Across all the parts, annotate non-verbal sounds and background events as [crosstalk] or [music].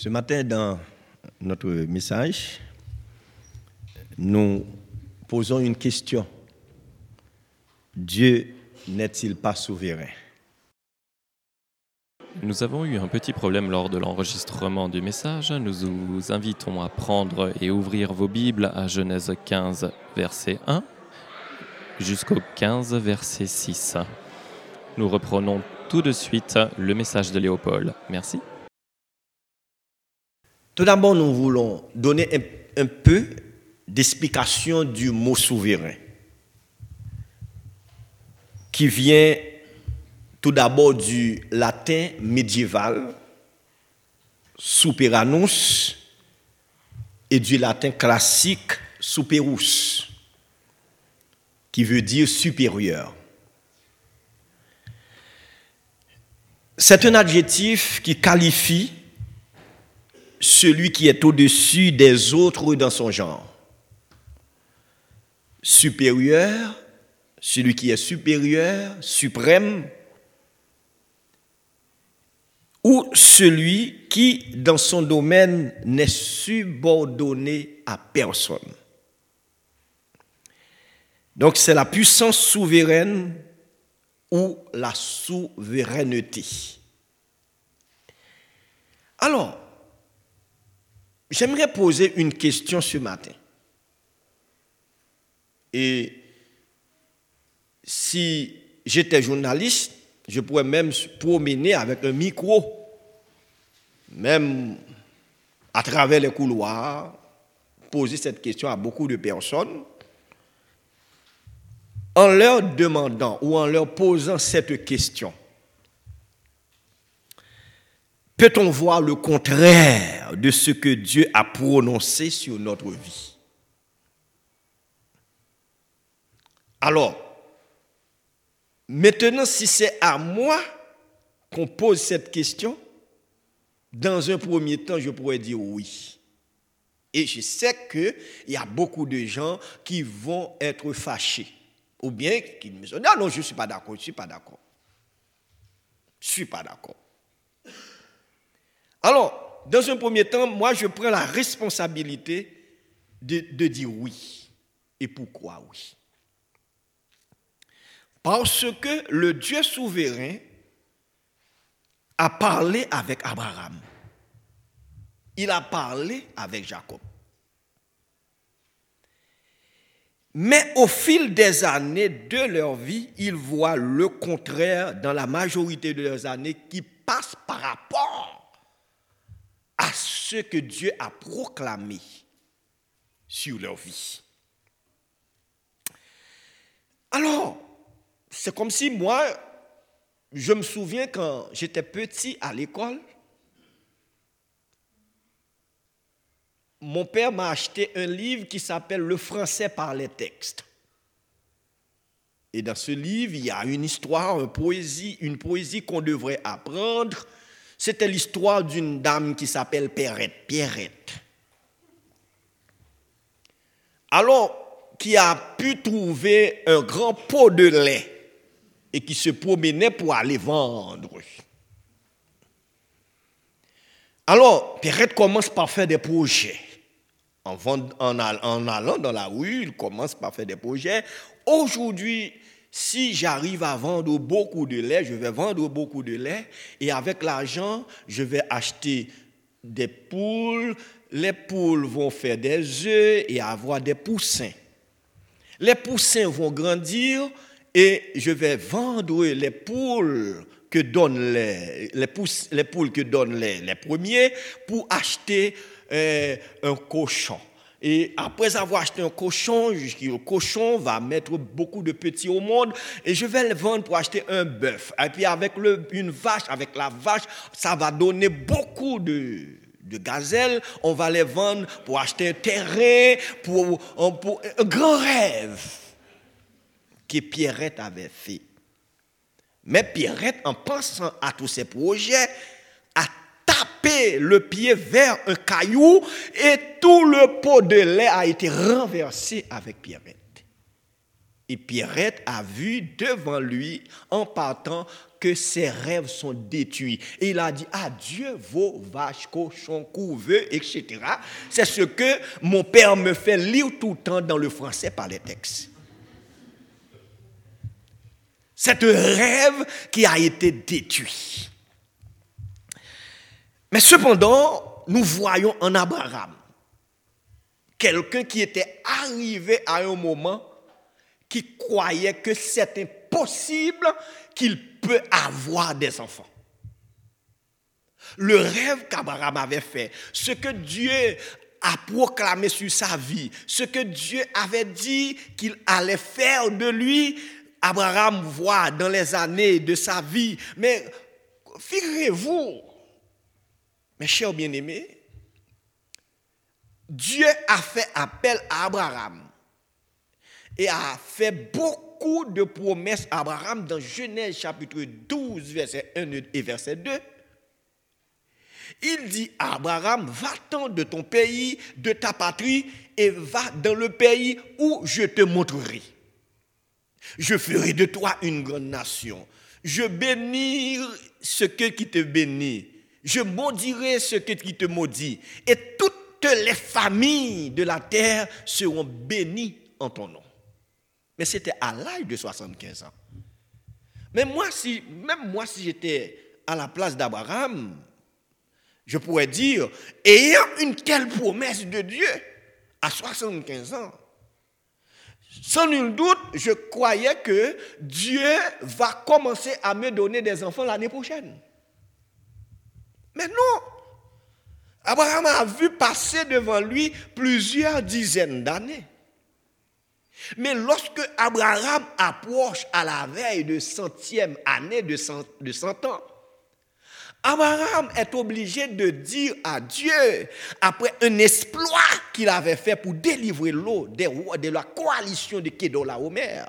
Ce matin, dans notre message, nous posons une question. Dieu n'est-il pas souverain? Nous avons eu un petit problème lors de l'enregistrement du message. Nous vous invitons à prendre et ouvrir vos Bibles à Genèse 15, verset 1 jusqu'au 15, verset 6. Nous reprenons tout de suite le message de Léopold. Merci. Tout d'abord, nous voulons donner un, peu d'explication du mot souverain, qui vient tout d'abord du latin médiéval, superanus, et du latin classique, superus, qui veut dire supérieur. C'est un adjectif qui qualifie celui qui est au-dessus des autres dans son genre. Supérieur, celui qui est supérieur, suprême, ou celui qui, dans son domaine, n'est subordonné à personne. Donc c'est la puissance souveraine ou la souveraineté. Alors, J'aimerais poser une question ce matin. Et si j'étais journaliste, je pourrais même promener avec un micro, même à travers les couloirs, poser cette question à beaucoup de personnes, en leur demandant ou en leur posant cette question. Peut-on voir le contraire? De ce que Dieu a prononcé sur notre vie Alors, maintenant, si c'est à moi qu'on pose cette question, dans un premier temps, je pourrais dire oui. Et je sais qu'il y a beaucoup de gens qui vont être fâchés. Ou bien qui me disent, non, non, je ne suis pas d'accord, je ne suis pas d'accord. Je ne suis pas d'accord. Alors, dans un premier temps, moi, je prends la responsabilité de, dire oui. Et pourquoi oui Parce que le Dieu souverain a parlé avec Abraham. Il a parlé avec Jacob. Mais au fil des années de leur vie, ils voient le contraire dans la majorité de leurs années qui passent par rapport ce que Dieu a proclamé sur leur vie. Alors, c'est comme si moi, je me souviens quand j'étais petit à l'école, mon père m'a acheté un livre qui s'appelle Le français par les textes. Et dans ce livre, il y a une histoire, une poésie, une poésie qu'on devrait apprendre c'était l'histoire d'une dame qui s'appelle Pierrette. Pierrette. Alors, qui a pu trouver un grand pot de lait et qui se promenait pour aller vendre. Alors, Pierrette commence par faire des projets. En, en, allant dans la rue, il commence par faire des projets. Aujourd'hui, si j'arrive à vendre beaucoup de lait, je vais vendre beaucoup de lait et avec l'argent, je vais acheter des poules. Les poules vont faire des œufs et avoir des poussins. Les poussins vont grandir et je vais vendre les poules que donnent les, les, les poules que donnent les, les premiers pour acheter euh, un cochon. Et après avoir acheté un cochon, le cochon va mettre beaucoup de petits au monde et je vais le vendre pour acheter un bœuf. Et puis avec le, une vache, avec la vache, ça va donner beaucoup de, de gazelles. On va les vendre pour acheter un terrain, pour, pour un grand rêve que Pierrette avait fait. Mais Pierrette, en pensant à tous ces projets, tapé le pied vers un caillou et tout le pot de lait a été renversé avec Pierrette. Et Pierrette a vu devant lui, en partant, que ses rêves sont détruits. Et il a dit, adieu vos vaches, cochons, couveux, etc. C'est ce que mon père me fait lire tout le temps dans le français par les textes. C'est un rêve qui a été détruit. Mais cependant, nous voyons en Abraham quelqu'un qui était arrivé à un moment qui croyait que c'est impossible qu'il peut avoir des enfants. Le rêve qu'Abraham avait fait, ce que Dieu a proclamé sur sa vie, ce que Dieu avait dit qu'il allait faire de lui, Abraham voit dans les années de sa vie. Mais figurez-vous, mes chers bien-aimés, Dieu a fait appel à Abraham et a fait beaucoup de promesses à Abraham dans Genèse chapitre 12, verset 1 et verset 2. Il dit à Abraham, va-t'en de ton pays, de ta patrie, et va dans le pays où je te montrerai. Je ferai de toi une grande nation. Je bénirai ce qui te bénit. Je maudirai ce qui te maudit. Et toutes les familles de la terre seront bénies en ton nom. Mais c'était à l'âge de 75 ans. Mais moi, si, même moi, si j'étais à la place d'Abraham, je pourrais dire, ayant une telle promesse de Dieu à 75 ans, sans nul doute, je croyais que Dieu va commencer à me donner des enfants l'année prochaine. Mais non. Abraham a vu passer devant lui plusieurs dizaines d'années. Mais lorsque Abraham approche à la veille de centième année de cent, de cent ans, Abraham est obligé de dire à Dieu, après un exploit qu'il avait fait pour délivrer l'eau de la coalition de Kédolaomer.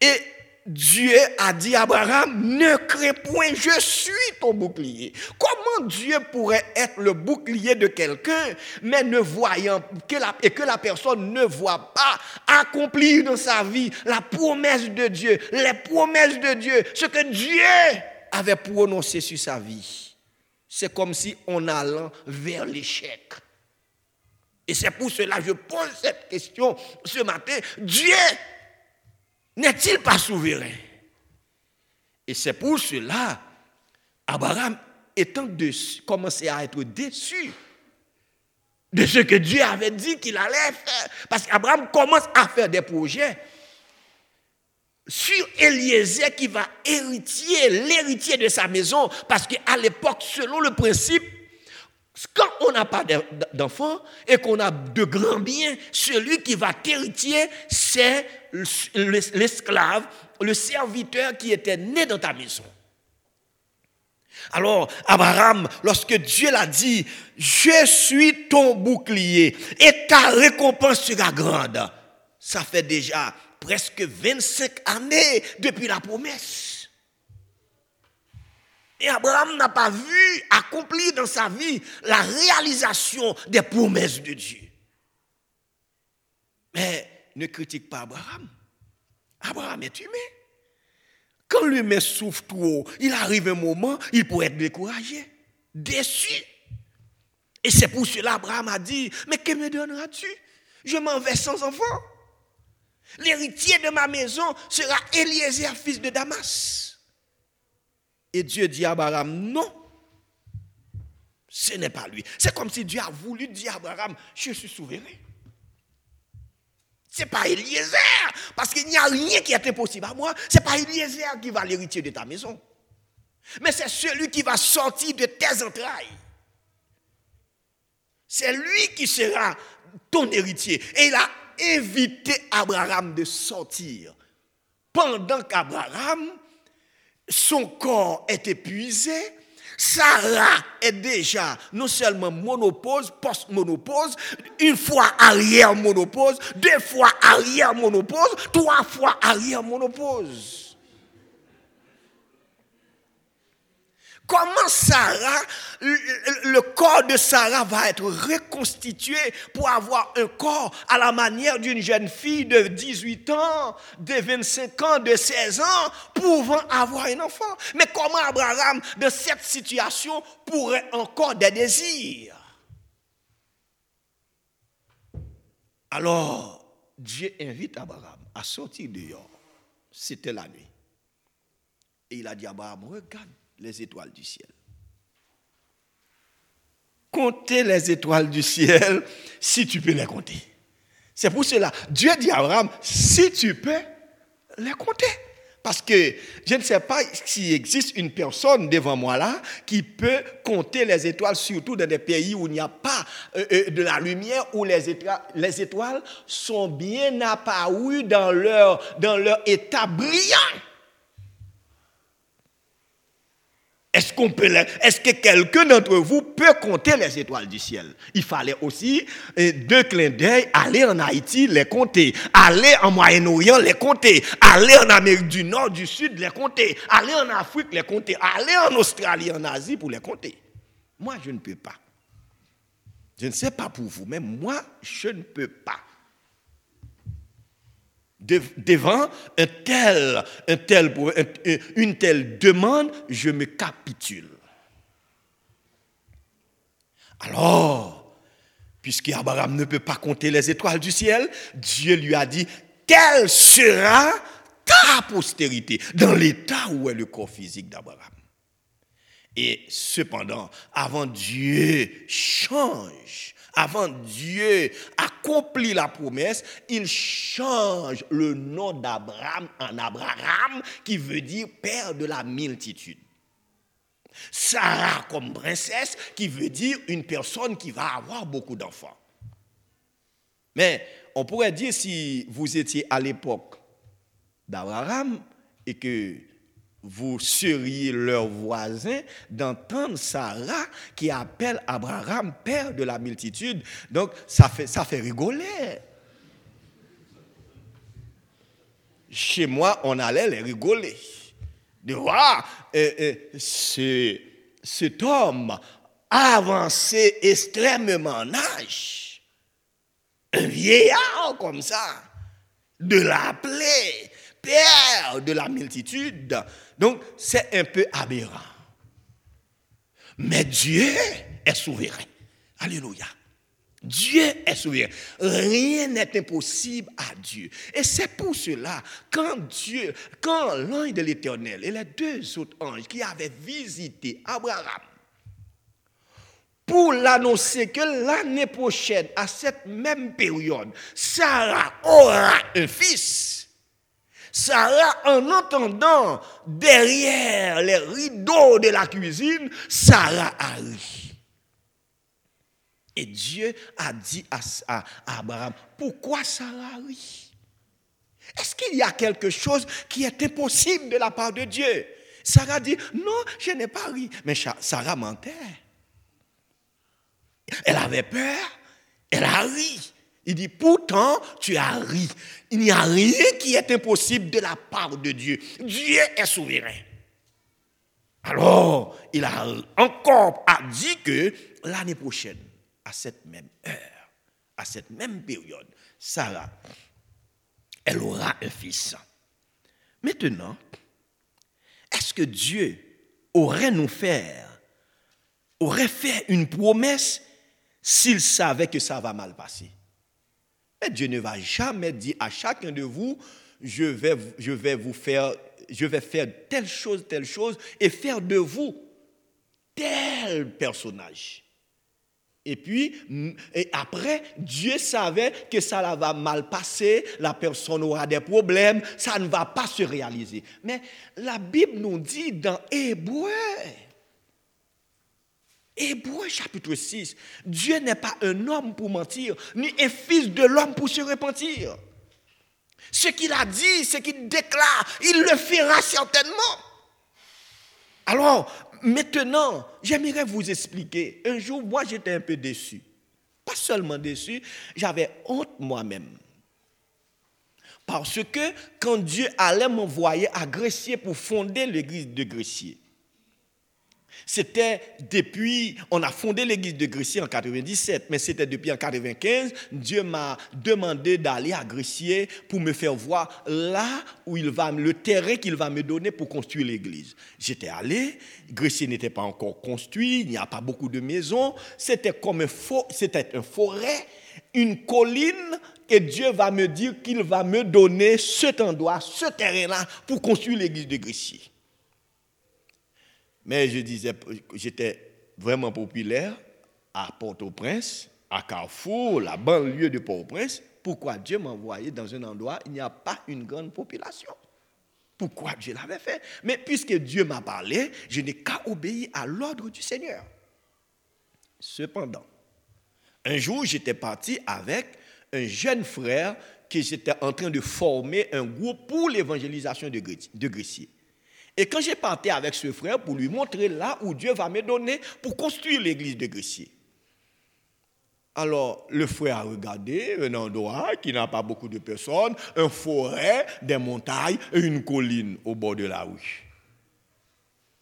Et Dieu a dit à Abraham, ne crains point, je suis ton bouclier. Comment Dieu pourrait être le bouclier de quelqu'un, mais ne voyant que la, et que la personne ne voit pas accomplir dans sa vie la promesse de Dieu, les promesses de Dieu, ce que Dieu avait prononcé sur sa vie? C'est comme si on allant vers l'échec. Et c'est pour cela que je pose cette question ce matin. Dieu n'est-il pas souverain? Et c'est pour cela, Abraham étant dessus, commencé à être déçu de ce que Dieu avait dit qu'il allait faire. Parce qu'Abraham commence à faire des projets sur Eliezer qui va héritier, l'héritier de sa maison. Parce qu'à l'époque, selon le principe, quand on n'a pas d'enfants et qu'on a de grands biens, celui qui va t'héritier, c'est l'esclave, le serviteur qui était né dans ta maison. Alors, Abraham, lorsque Dieu l'a dit, je suis ton bouclier et ta récompense sera grande, ça fait déjà presque 25 années depuis la promesse. Et Abraham n'a pas vu accomplir dans sa vie la réalisation des promesses de Dieu. Mais ne critique pas Abraham. Abraham est humain. Quand l'humain souffre trop, il arrive un moment, il pourrait être découragé, déçu. Et c'est pour cela Abraham a dit, mais que me donneras-tu? Je m'en vais sans enfant. L'héritier de ma maison sera Eliezer, fils de Damas. Et Dieu dit à Abraham, non, ce n'est pas lui. C'est comme si Dieu a voulu dire à Abraham, je suis souverain. Ce n'est pas Eliezer, parce qu'il n'y a rien qui est impossible à moi. Ce n'est pas Eliezer qui va l'héritier de ta maison. Mais c'est celui qui va sortir de tes entrailles. C'est lui qui sera ton héritier. Et il a évité Abraham de sortir. Pendant qu'Abraham, son corps est épuisé, Sarah est déjà non seulement monopause, post-monopause, une fois arrière-monopause, deux fois arrière-monopause, trois fois arrière-monopause. Comment Sarah le corps de Sarah va être reconstitué pour avoir un corps à la manière d'une jeune fille de 18 ans, de 25 ans, de 16 ans, pouvant avoir un enfant? Mais comment Abraham, dans cette situation, pourrait encore des désirs? Alors, Dieu invite Abraham à sortir dehors. C'était la nuit. Et il a dit à Abraham, regarde les étoiles du ciel. Comptez les étoiles du ciel si tu peux les compter. C'est pour cela, Dieu dit à Abraham, si tu peux les compter. Parce que je ne sais pas s'il existe une personne devant moi là qui peut compter les étoiles, surtout dans des pays où il n'y a pas euh, euh, de la lumière, où les étoiles, les étoiles sont bien apparues dans leur, dans leur état brillant. Est-ce que quelqu'un d'entre vous peut compter les étoiles du ciel? Il fallait aussi euh, deux clins d'œil, aller en Haïti, les compter, aller en Moyen-Orient, les compter, aller en Amérique du Nord, du Sud, les compter, aller en Afrique, les compter, aller en Australie, en Asie pour les compter. Moi, je ne peux pas. Je ne sais pas pour vous, mais moi, je ne peux pas devant un tel, un tel, une telle demande, je me capitule. Alors, puisque Abraham ne peut pas compter les étoiles du ciel, Dieu lui a dit, quelle sera ta postérité dans l'état où est le corps physique d'Abraham? Et cependant, avant Dieu change avant Dieu accomplit la promesse, il change le nom d'Abraham en Abraham, qui veut dire père de la multitude. Sarah comme princesse, qui veut dire une personne qui va avoir beaucoup d'enfants. Mais on pourrait dire si vous étiez à l'époque d'Abraham et que vous seriez leur voisin d'entendre Sarah qui appelle Abraham père de la multitude. Donc ça fait, rigoler. Chez moi, on allait les rigoler. De voir euh, euh, cet homme avancé extrêmement en âge, un vieillard comme ça, de l'appeler de la multitude. Donc, c'est un peu aberrant. Mais Dieu est souverain. Alléluia. Dieu est souverain. Rien n'est impossible à Dieu. Et c'est pour cela, quand Dieu, quand l'ange de l'Éternel et les deux autres anges qui avaient visité Abraham, pour l'annoncer que l'année prochaine, à cette même période, Sarah aura un fils, Sarah, en entendant derrière les rideaux de la cuisine, Sarah a ri. Et Dieu a dit à, Abraham, pourquoi Sarah rit Est-ce qu'il y a quelque chose qui est impossible de la part de Dieu? Sarah dit, non, je n'ai pas ri. Mais Sarah mentait. Elle avait peur, elle a ri. Il dit, pourtant, tu as ri. Il n'y a rien qui est impossible de la part de Dieu. Dieu est souverain. Alors, il a encore dit que l'année prochaine, à cette même heure, à cette même période, Sarah, elle aura un fils. Maintenant, est-ce que Dieu aurait nous faire, aurait fait une promesse s'il savait que ça va mal passer? Mais Dieu ne va jamais dire à chacun de vous, je vais, vous faire, telle chose, telle chose, et faire de vous tel personnage. Et puis, et après, Dieu savait que ça va mal passer, la personne aura des problèmes, ça ne va pas se réaliser. Mais la Bible nous dit dans Hébreu, Hébreu chapitre 6, Dieu n'est pas un homme pour mentir, ni un fils de l'homme pour se repentir. Ce qu'il a dit, ce qu'il déclare, il le fera certainement. Alors, maintenant, j'aimerais vous expliquer. Un jour, moi, j'étais un peu déçu. Pas seulement déçu, j'avais honte moi-même. Parce que quand Dieu allait m'envoyer à Grecier pour fonder l'église de Grecier, C'était depuis, on a fondé l'église de Gressier en 97, mais c'était depuis en 95, Dieu m'a demandé d'aller à Gressier pour me faire voir là où il va, le terrain qu'il va me donner pour construire l'église. J'étais allé, Gressier n'était pas encore construit, il n'y a pas beaucoup de maisons, c'était comme un, c'était un forêt, une colline, et Dieu va me dire qu'il va me donner cet endroit, ce terrain-là pour construire l'église de Gressier. Mais je disais, j'étais vraiment populaire à Port-au-Prince, à Carrefour, la banlieue de Port-au-Prince. Pourquoi Dieu m'a envoyé dans un endroit où il n'y a pas une grande population? Pourquoi Dieu l'avait fait? Mais puisque Dieu m'a parlé, je n'ai qu'à obéir à l'ordre du Seigneur. Cependant, un jour, j'étais parti avec un jeune frère qui était en train de former un groupe pour l'évangélisation de Grecier. Et quand j'ai parti avec ce frère pour lui montrer là où Dieu va me donner pour construire l'église de Grecier. Alors, le frère a regardé un endroit qui n'a pas beaucoup de personnes, un forêt, des montagnes et une colline au bord de la rue.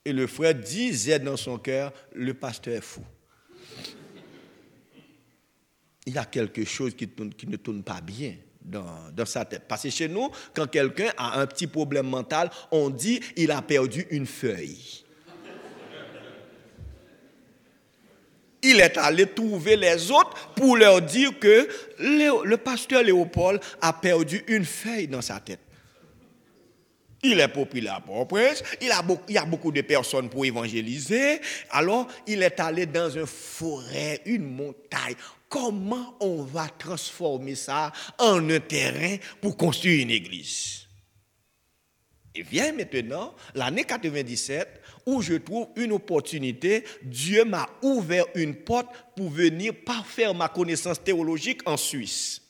Et le frère disait dans son cœur, le pasteur est fou. Il y a quelque chose qui ne tourne pas bien dans, sa tête. Parce que chez nous, quand quelqu'un a un petit problème mental, on dit il a perdu une feuille. Il est allé trouver les autres pour leur dire que le pasteur Léopold a perdu une feuille dans sa tête. Il est populaire pour prince, il, il y a beaucoup de personnes pour évangéliser. Alors, il est allé dans une forêt, une montagne, comment on va transformer ça en un terrain pour construire une église? Et vient maintenant l'année 97 où je trouve une opportunité. Dieu m'a ouvert une porte pour venir parfaire ma connaissance théologique en Suisse.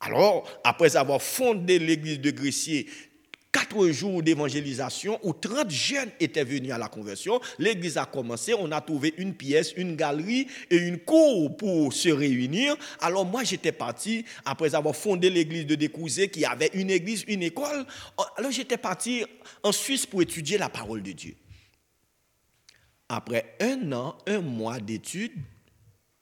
Alors, après avoir fondé l'église de Grecier quatre jours d'évangélisation où 30 jeunes étaient venus à la conversion. L'église a commencé, on a trouvé une pièce, une galerie et une cour pour se réunir. Alors moi j'étais parti, après avoir fondé l'église de Découzé qui avait une église, une école. Alors j'étais parti en Suisse pour étudier la parole de Dieu. Après un an, un mois d'études,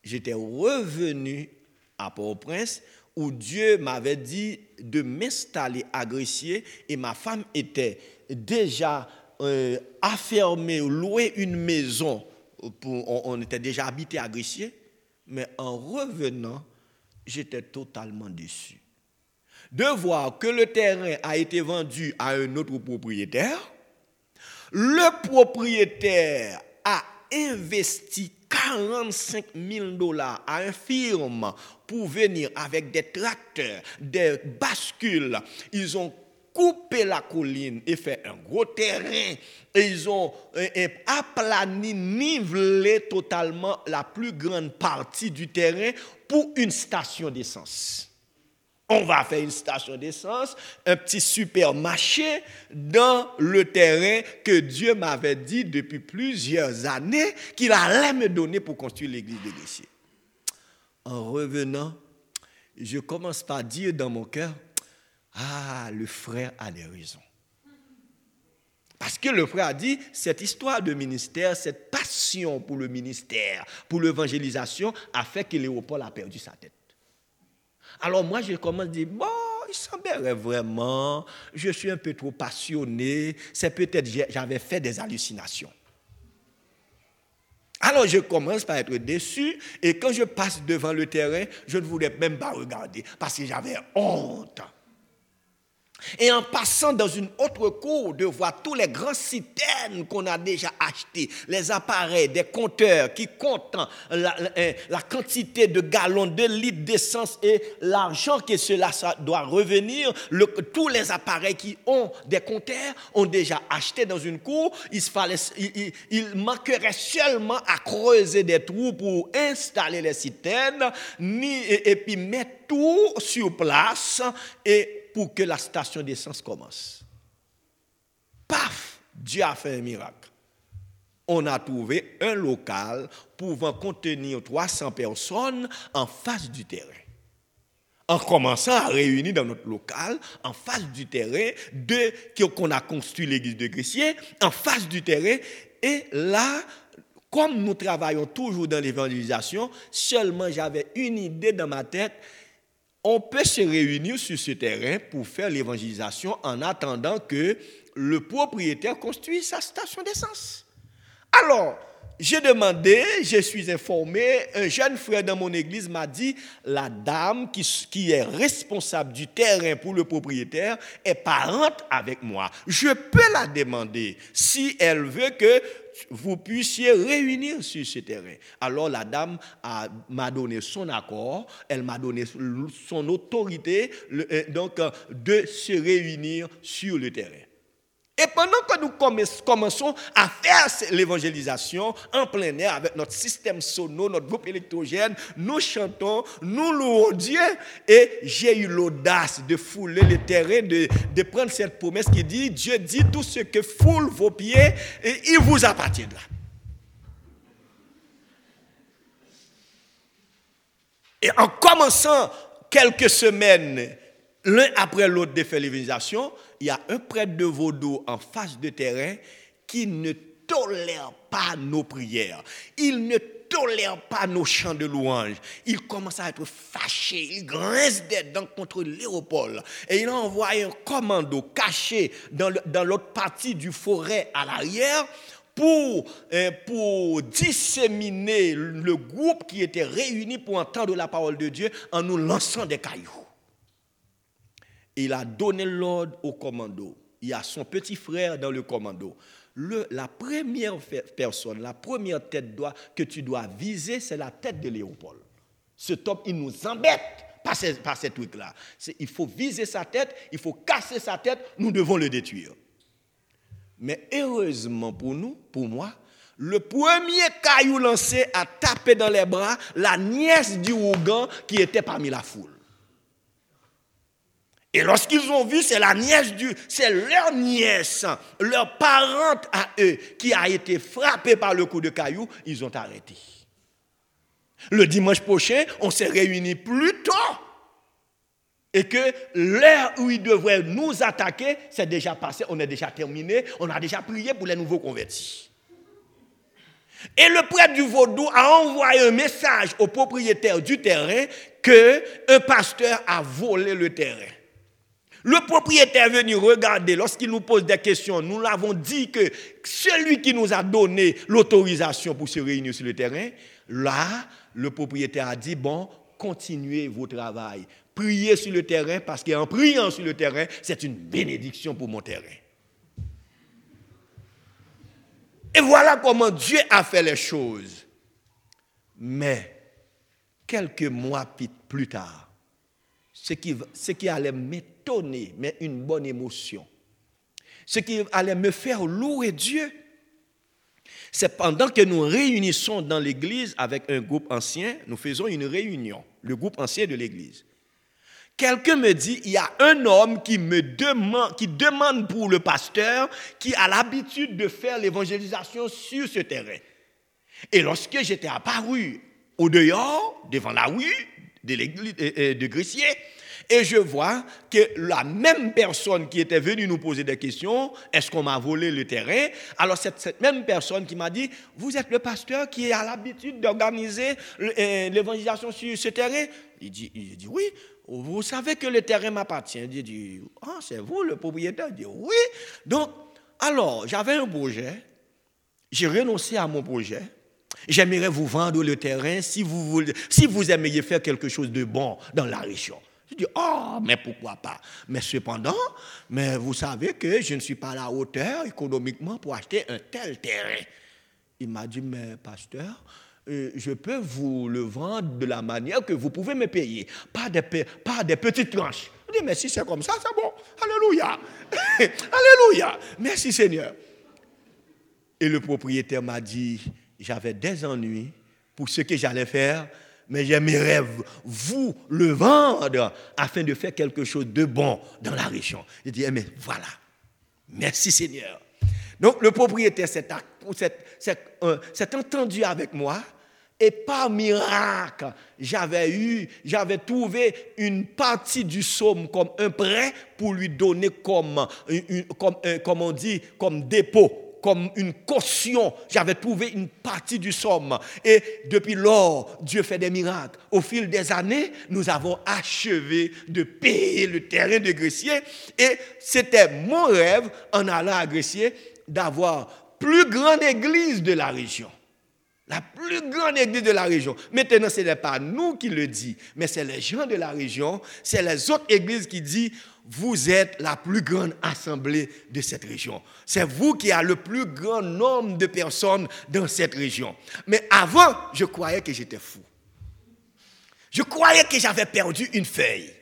j'étais revenu à Port-au-Prince où Dieu m'avait dit de m'installer à Grecier et ma femme était déjà euh, affermée, louée une maison. Pour, on, était déjà habité à Grecier, mais en revenant, j'étais totalement déçu. De voir que le terrain a été vendu à un autre propriétaire, le propriétaire a investi 45 000 dollars à un firme pour venir avec des tracteurs, des bascules. Ils ont coupé la colline et fait un gros terrain. Ils ont aplani, nivelé totalement la plus grande partie du terrain pour une station d'essence. On va faire une station d'essence, un petit supermarché dans le terrain que Dieu m'avait dit depuis plusieurs années qu'il allait me donner pour construire l'église de. En revenant, je commence par dire dans mon cœur, ah, le frère a des raisons. Parce que le frère a dit, cette histoire de ministère, cette passion pour le ministère, pour l'évangélisation, a fait que Léopold a perdu sa tête. Alors moi, je commence à dire, bon, il semblerait vraiment, je suis un peu trop passionné, c'est peut-être j'avais fait des hallucinations. Alors je commence par être déçu et quand je passe devant le terrain, je ne voulais même pas regarder parce que j'avais honte. Et en passant dans une autre cour, de voir tous les grands citernes qu'on a déjà achetés, les appareils, des compteurs qui comptent la, euh, quantité de gallons, de litres d'essence et l'argent que cela doit revenir, tous les appareils qui ont des compteurs ont déjà acheté dans une cour. Il, fallait, il, manquerait seulement à creuser des trous pour installer les citernes, ni, et puis mettre tout sur place et pour que la station d'essence commence. Paf, Dieu a fait un miracle. On a trouvé un local pouvant contenir 300 personnes en face du terrain. En commençant à réunir dans notre local, en face du terrain, qu'on a construit l'église de Grecier, en face du terrain, Et là, comme nous travaillons toujours dans l'évangélisation, seulement j'avais une idée dans ma tête. On peut se réunir sur ce terrain pour faire l'évangélisation en attendant que le propriétaire construise sa station d'essence. Alors, j'ai demandé, je suis informé, un jeune frère dans mon église m'a dit, la dame qui, qui, est responsable du terrain pour le propriétaire est parente avec moi. Je peux la demander si elle veut que vous puissiez réunir sur ce terrain. Alors la dame m'a donné son accord, elle m'a donné son autorité euh, donc, de se réunir sur le terrain. Et pendant que nous commençons à faire l'évangélisation en plein air avec notre système sono, notre groupe électrogène, nous chantons, nous louons Dieu. Et j'ai eu l'audace de fouler le terrain, de, prendre cette promesse qui dit, Dieu dit tout ce que foule vos pieds, il vous appartiendra. Et en commençant quelques semaines, l'un après l'autre de faire l'évangélisation, il y a un prêtre de Vaudou en face de terrain qui ne tolère pas nos prières. Il ne tolère pas nos chants de louange. Il commence à être fâché. Il grince des dents contre Léopold. Et il envoie un commando caché dans l'autre partie du forêt à l'arrière pour, euh, pour disséminer le groupe qui était réuni pour entendre la parole de Dieu en nous lançant des cailloux il a donné l'ordre au commando. Il y a son petit frère dans le commando. La première personne, la première tête que tu dois viser, c'est la tête de Léopold. Ce top, il nous embête par ces, ces trucs-là. Il faut viser sa tête, il faut casser sa tête, nous devons le détruire. Mais heureusement pour nous, pour moi, le premier caillou lancé a tapé dans les bras la nièce du Ougan qui était parmi la foule. Et lorsqu'ils ont vu, c'est la nièce du, c'est leur nièce, leur parente à eux, qui a été frappée par le coup de caillou, ils ont arrêté. Le dimanche prochain, on s'est réunis plus tôt. Et que l'heure où ils devraient nous attaquer, c'est déjà passé, on est déjà terminé, on a déjà prié pour les nouveaux convertis. Et le prêtre du Vaudou a envoyé un message au propriétaire du terrain que un pasteur a volé le terrain. Le propriétaire est venu regarder lorsqu'il nous pose des questions. Nous l'avons dit que celui qui nous a donné l'autorisation pour se réunir sur le terrain, là, le propriétaire a dit, bon, continuez vos travail. Priez sur le terrain parce qu'en priant sur le terrain, c'est une bénédiction pour mon terrain. Et voilà comment Dieu a fait les choses. Mais quelques mois plus tard, ce qui, ce qui allait mettre mais une bonne émotion. Ce qui allait me faire louer Dieu. C'est pendant que nous réunissons dans l'église avec un groupe ancien, nous faisons une réunion, le groupe ancien de l'église. Quelqu'un me dit, il y a un homme qui me demande, qui demande pour le pasteur, qui a l'habitude de faire l'évangélisation sur ce terrain. Et lorsque j'étais apparu au dehors, devant la rue de euh, euh, de Grissier, et je vois que la même personne qui était venue nous poser des questions, est-ce qu'on m'a volé le terrain? Alors cette, cette même personne qui m'a dit, vous êtes le pasteur qui a l'habitude d'organiser euh, l'évangélisation sur ce terrain il dit, il dit, oui. Vous savez que le terrain m'appartient. Il dit, ah, c'est vous le propriétaire Il dit, oui. Donc, alors, j'avais un projet. J'ai renoncé à mon projet. J'aimerais vous vendre le terrain si vous, voulez, si vous faire quelque chose de bon dans la région. Je dis, oh, mais pourquoi pas? Mais cependant, mais vous savez que je ne suis pas à la hauteur économiquement pour acheter un tel terrain. Il m'a dit, mais pasteur, euh, je peux vous le vendre de la manière que vous pouvez me payer, pas des, pas des petites tranches. Je dis, mais si c'est comme ça, c'est bon. Alléluia. [laughs] Alléluia. Merci Seigneur. Et le propriétaire m'a dit, j'avais des ennuis pour ce que j'allais faire mais j'aimerais vous le vendre afin de faire quelque chose de bon dans la région. Je dis, eh, mais voilà, merci Seigneur. Donc le propriétaire euh, s'est entendu avec moi et par miracle, j'avais eu, j'avais trouvé une partie du somme comme un prêt pour lui donner comme, comme, comme on dit, comme dépôt comme une caution. J'avais trouvé une partie du somme. Et depuis lors, Dieu fait des miracles. Au fil des années, nous avons achevé de payer le terrain de Gressier. Et c'était mon rêve, en allant à Gressier, d'avoir plus grande église de la région. La plus grande église de la région. Maintenant, ce n'est pas nous qui le dit, mais c'est les gens de la région, c'est les autres églises qui disent, vous êtes la plus grande assemblée de cette région. C'est vous qui avez le plus grand nombre de personnes dans cette région. Mais avant, je croyais que j'étais fou. Je croyais que j'avais perdu une feuille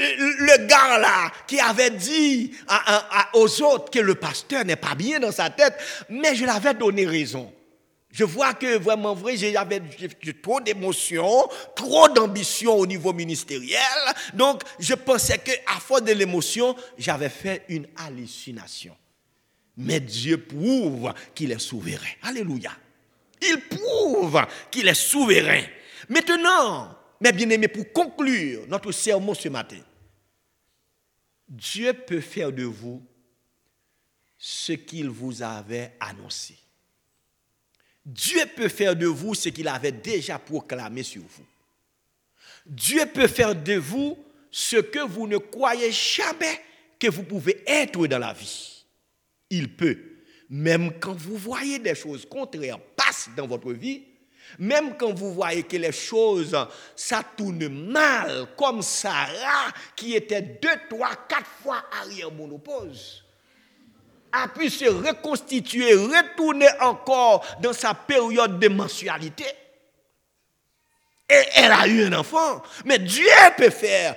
le gars là qui avait dit aux autres que le pasteur n'est pas bien dans sa tête, mais je l'avais donné raison. Je vois que vraiment vrai, j'avais trop d'émotions, trop d'ambition au niveau ministériel. Donc, je pensais qu'à force de l'émotion, j'avais fait une hallucination. Mais Dieu prouve qu'il est souverain. Alléluia. Il prouve qu'il est souverain. Maintenant, mes bien-aimés, pour conclure notre sermon ce matin, Dieu peut faire de vous ce qu'il vous avait annoncé. Dieu peut faire de vous ce qu'il avait déjà proclamé sur vous. Dieu peut faire de vous ce que vous ne croyez jamais que vous pouvez être dans la vie. Il peut. Même quand vous voyez des choses contraires passer dans votre vie, même quand vous voyez que les choses, ça tourne mal, comme Sarah, qui était deux, trois, quatre fois arrière monopause, a pu se reconstituer, retourner encore dans sa période de mensualité. Et elle a eu un enfant. Mais Dieu peut faire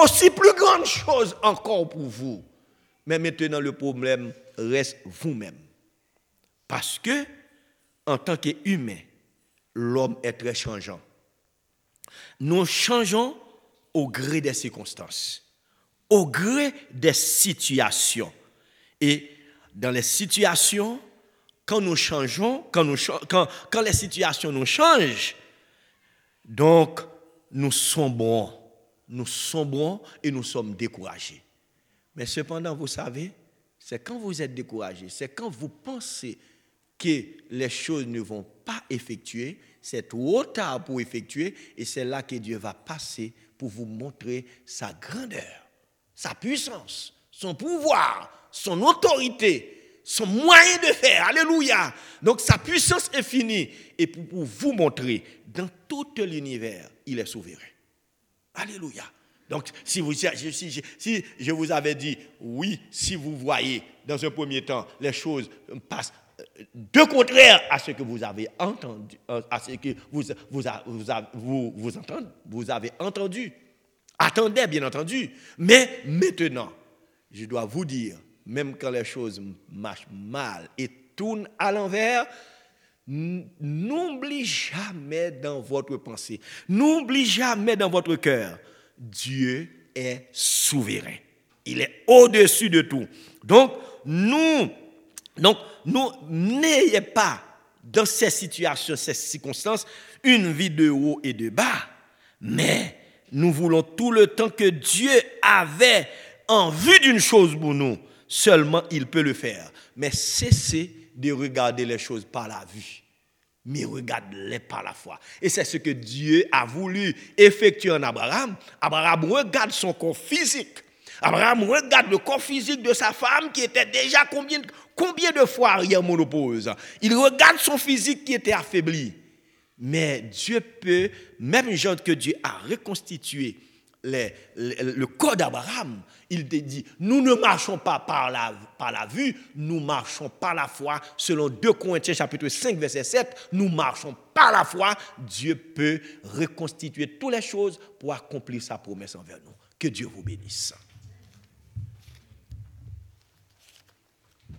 aussi plus grandes choses encore pour vous. Mais maintenant, le problème reste vous-même. Parce que, en tant qu'humain, l'homme est très changeant. Nous changeons au gré des circonstances, au gré des situations. Et dans les situations, quand nous changeons, quand, les situations nous changent, donc nous sombrons, nous sombrons et nous sommes découragés. Mais cependant, vous savez, c'est quand vous êtes découragé, c'est quand vous pensez que les choses ne vont pas effectuer, c'est trop tard pour effectuer, et c'est là que Dieu va passer pour vous montrer sa grandeur, sa puissance, son pouvoir, son autorité, son moyen de faire. Alléluia. Donc sa puissance est finie. Et pour, vous montrer, dans tout l'univers, il est souverain. Alléluia. Donc, si, vous, si, si, je vous avais dit, oui, si vous voyez dans un premier temps les choses passent de contraire à ce que vous avez entendu, euh, à ce que vous, vous, vous, vous, vous avez entendu. Attendez, bien entendu. Mais maintenant, je dois vous dire, même quand les choses marchent mal et tournent à l'envers, n'oubliez jamais dans votre pensée, n'oubliez jamais dans votre cœur, Dieu est souverain. Il est au-dessus de tout. Donc, nous donc, nous n'ayez pas dans ces situations, ces circonstances, une vie de haut et de bas, mais nous voulons tout le temps que Dieu avait en vue d'une chose pour nous, seulement il peut le faire. Mais cessez de regarder les choses par la vue, mais regardez-les par la foi. Et c'est ce que Dieu a voulu effectuer en Abraham. Abraham regarde son corps physique. Abraham regarde le corps physique de sa femme qui était déjà combien, combien de fois arrière monopause. Il regarde son physique qui était affaibli. Mais Dieu peut, même genre que Dieu a reconstitué le corps d'Abraham, il dit, nous ne marchons pas par la, par la vue, nous marchons par la foi. Selon 2 Corinthiens chapitre 5 verset 7, nous marchons par la foi. Dieu peut reconstituer toutes les choses pour accomplir sa promesse envers nous. Que Dieu vous bénisse.